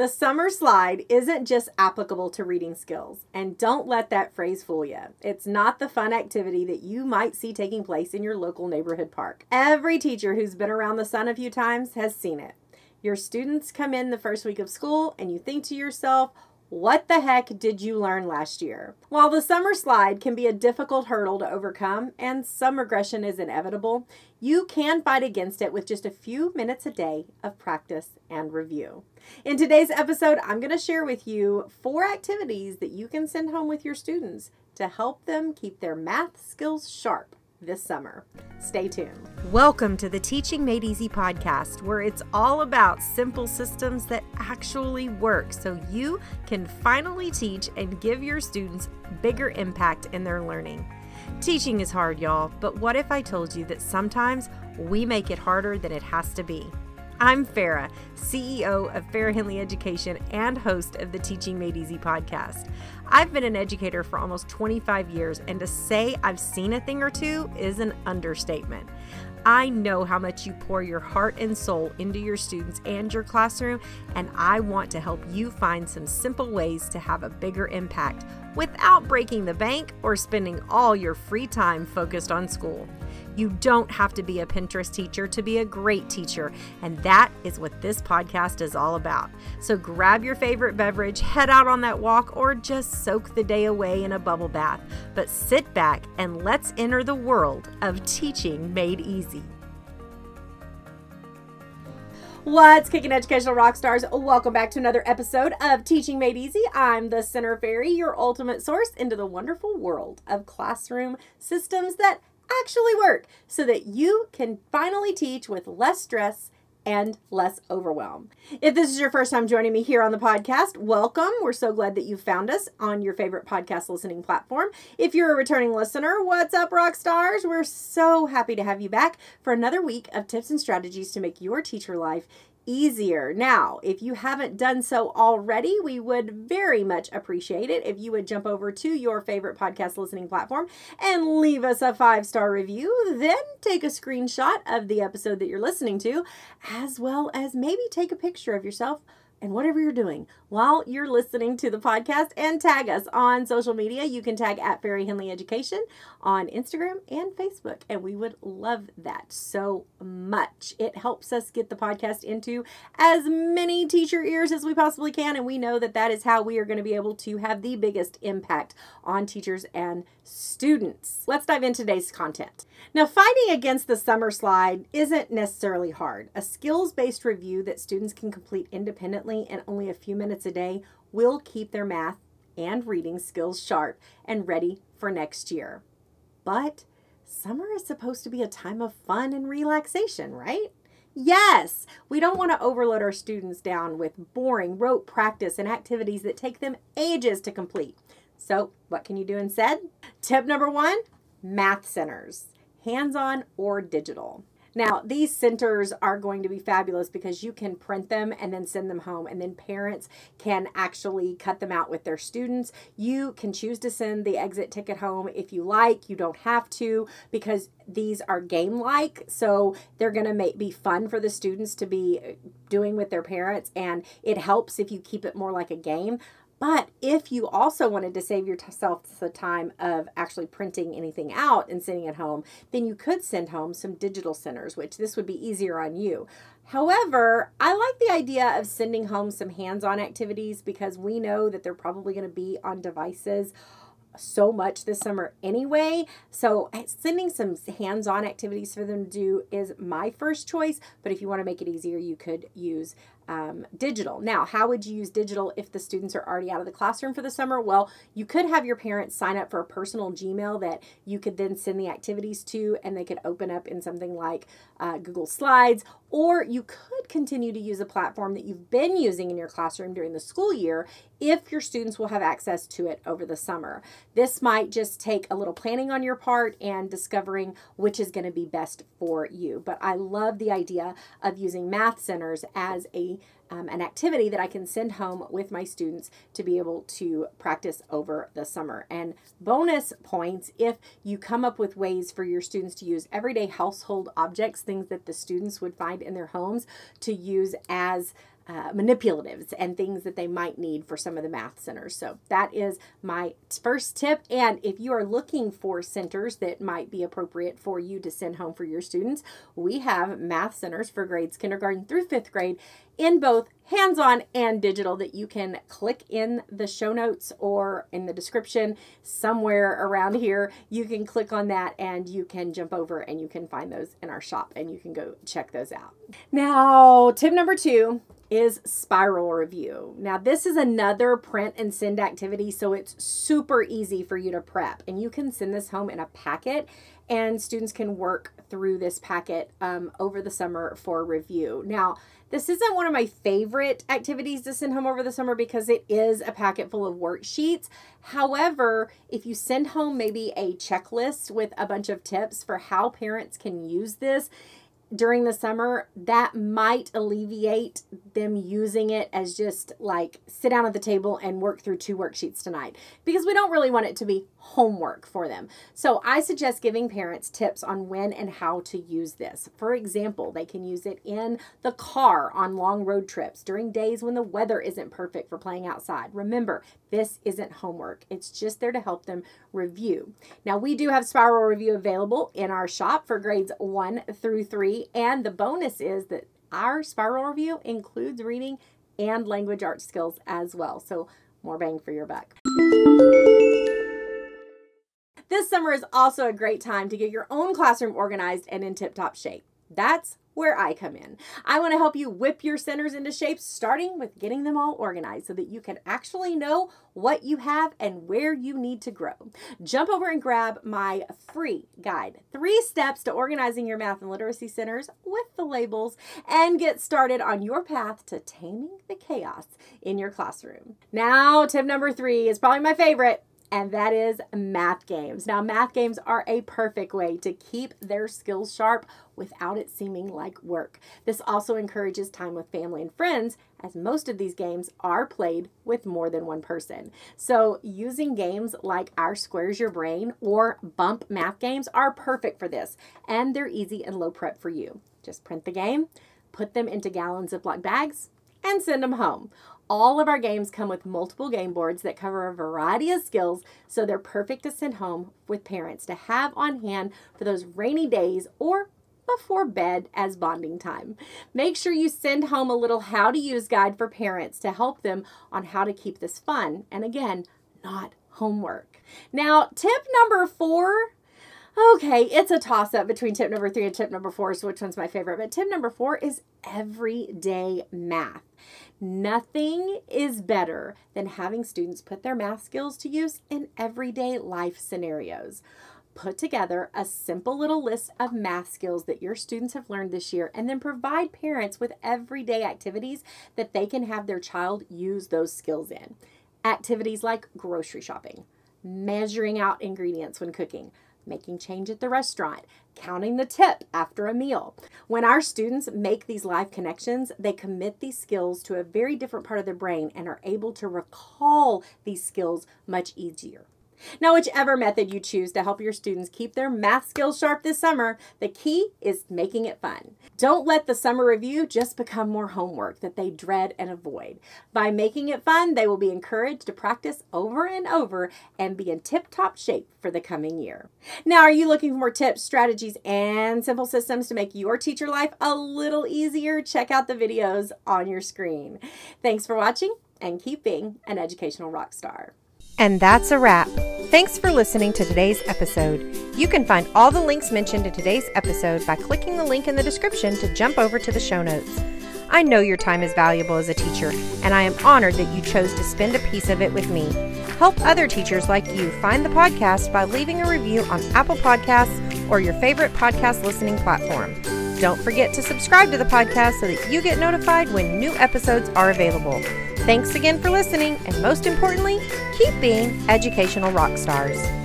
The summer slide isn't just applicable to reading skills, and don't let that phrase fool you. It's not the fun activity that you might see taking place in your local neighborhood park. Every teacher who's been around the sun a few times has seen it. Your students come in the first week of school, and you think to yourself, what the heck did you learn last year? While the summer slide can be a difficult hurdle to overcome and some regression is inevitable, you can fight against it with just a few minutes a day of practice and review. In today's episode, I'm going to share with you four activities that you can send home with your students to help them keep their math skills sharp this summer. Stay tuned. Welcome to the Teaching Made Easy podcast, where it's all about simple systems that actually work so you can finally teach and give your students bigger impact in their learning. Teaching is hard, y'all, but what if I told you that sometimes we make it harder than it has to be? I'm Farrah, CEO of Farrah Henley Education and host of the Teaching Made Easy podcast. I've been an educator for almost 25 years, and to say I've seen a thing or two is an understatement. I know how much you pour your heart and soul into your students and your classroom, and I want to help you find some simple ways to have a bigger impact without breaking the bank or spending all your free time focused on school. You don't have to be a Pinterest teacher to be a great teacher, and that is what this podcast is all about. So grab your favorite beverage, head out on that walk, or just soak the day away in a bubble bath. But sit back and let's enter the world of teaching made easy. What's kicking educational rock stars? Welcome back to another episode of Teaching Made Easy. I'm the Center Fairy, your ultimate source into the wonderful world of classroom systems that actually work so that you can finally teach with less stress and less overwhelm. If this is your first time joining me here on the podcast, welcome. We're so glad that you found us on your favorite podcast listening platform. If you're a returning listener, what's up, rock stars? We're so happy to have you back for another week of tips and strategies to make your teacher life easier. Now, if you haven't done so already, we would very much appreciate it if you would jump over to your favorite podcast listening platform and leave us a five star review. Then take a screenshot of the episode that you're listening to, as well as maybe take a picture of yourself and whatever you're doing while you're listening to the podcast and tag us on social media. You can tag at Farrah Henley Education on Instagram and Facebook. And we would love that so much. It helps us get the podcast into as many teacher ears as we possibly can. And we know that that is how we are going to be able to have the biggest impact on teachers and students. Let's dive into today's content. Now, fighting against the summer slide isn't necessarily hard. A skills based review that students can complete independently in only a few minutes a day will keep their math and reading skills sharp and ready for next year. But summer is supposed to be a time of fun and relaxation, right? Yes, we don't want to overload our students down with boring rote practice and activities that take them ages to complete. So, what can you do instead? Tip number one math centers, hands on or digital. Now, these centers are going to be fabulous because you can print them and then send them home, and then parents can actually cut them out with their students. You can choose to send the exit ticket home if you like. You don't have to because these are game like, so they're going to be fun for the students to be uh, doing with their parents, and it helps if you keep it more like a game. But if you also wanted to save yourself the time of actually printing anything out and sending it home, then you could send home some digital centers, which this would be easier on you. However, I like the idea of sending home some hands on activities because we know that they're probably going to be on devices so much this summer anyway. So eh, sending some hands-on activities for them to do is my first choice. But if you want to make it easier, you could use um, digital. Now, how would you use digital if the students are already out of the classroom for the summer? Well, you could have your parents sign up for a personal Gmail that you could then send the activities to, and they could open up in something like uh, Google Slides, or you could continue to use a platform that you've been using in your classroom during the school year if your students will have access to it over the summer. This might just take a little planning on your part and discovering which is going to be best for you. But I love the idea of using math centers as a um, an activity that I can send home with my students to be able to practice over the summer. And bonus points if you come up with ways for your students to use everyday household objects, things that the students would find in their homes, to use as uh, manipulatives and things that they might need for some of the math centers. So that is my first tip. And if you are looking for centers that might be appropriate for you to send home for your students, we have math centers for grades kindergarten through fifth grade in both hands-on and digital that you can click in the show notes or in the description somewhere around here you can click on that and you can jump over and you can find those in our shop and you can go check those out now tip number two is spiral review. Now, this is another print and send activity, so it's super easy for you to prep. And you can send this home in a packet, and students can work through this packet um, over the summer for review. Now, this isn't one of my favorite activities to send home over the summer because it is a packet full of worksheets. However, if you send home maybe a checklist with a bunch of tips for how parents can use this, during the summer, that might alleviate them using it as just like sit down at the table and work through two worksheets tonight. Because we don't really want it to be homework for them. So I suggest giving parents tips on when and how to use this. For example, they can use it in the car on long road trips during days when the weather isn't perfect for playing outside. Remember, this isn't homework. It's just there to help them review. Now, we do have Spiral Review available in our shop for grades 1 through 3 and the bonus is that our spiral review includes reading and language arts skills as well. So more bang for your buck. This summer is also a great time to get your own classroom organized and in tip top shape. That's where I come in. I want to help you whip your centers into shape, starting with getting them all organized so that you can actually know what you have and where you need to grow. Jump over and grab my free guide, Three Steps to Organizing Your Math and Literacy Centers with the labels, and get started on your path to taming the chaos in your classroom. Now, tip number three is probably my favorite and that is math games. Now, math games are a perfect way to keep their skills sharp without it seeming like work. This also encourages time with family and friends, as most of these games are played with more than one person. So, using games like our Squares Your Brain or Bump math games are perfect for this, and they're easy and low prep for you. Just print the game, put them into gallon Ziploc bags, and send them home. All of our games come with multiple game boards that cover a variety of skills, so they're perfect to send home with parents to have on hand for those rainy days or before bed as bonding time. Make sure you send home a little how to use guide for parents to help them on how to keep this fun and again, not homework. Now, tip number four Okay, it's a toss up between tip number three and tip number four, so which one's my favorite? But tip number four is everyday math. Nothing is better than having students put their math skills to use in everyday life scenarios. Put together a simple little list of math skills that your students have learned this year and then provide parents with everyday activities that they can have their child use those skills in. Activities like grocery shopping, measuring out ingredients when cooking, making change at the restaurant, counting the tip after a meal. When our students make these live connections, they commit these skills to a very different part of their brain and are able to recall these skills much easier. Now, whichever method you choose to help your students keep their math skills sharp this summer, the key is making it fun. Don't let the summer review just become more homework that they dread and avoid. By making it fun, they will be encouraged to practice over and over and be in tip top shape for the coming year. Now, are you looking for more tips, strategies, and simple systems to make your teacher life a little easier? Check out the videos on your screen. Thanks for watching and keep being an educational rock star. And that's a wrap. Thanks for listening to today's episode. You can find all the links mentioned in today's episode by clicking the link in the description to jump over to the show notes. I know your time is valuable as a teacher, and I am honored that you chose to spend a piece of it with me. Help other teachers like you find the podcast by leaving a review on Apple Podcasts or your favorite podcast listening platform. Don't forget to subscribe to the podcast so that you get notified when new episodes are available. Thanks again for listening, and most importantly, keep being educational rock stars.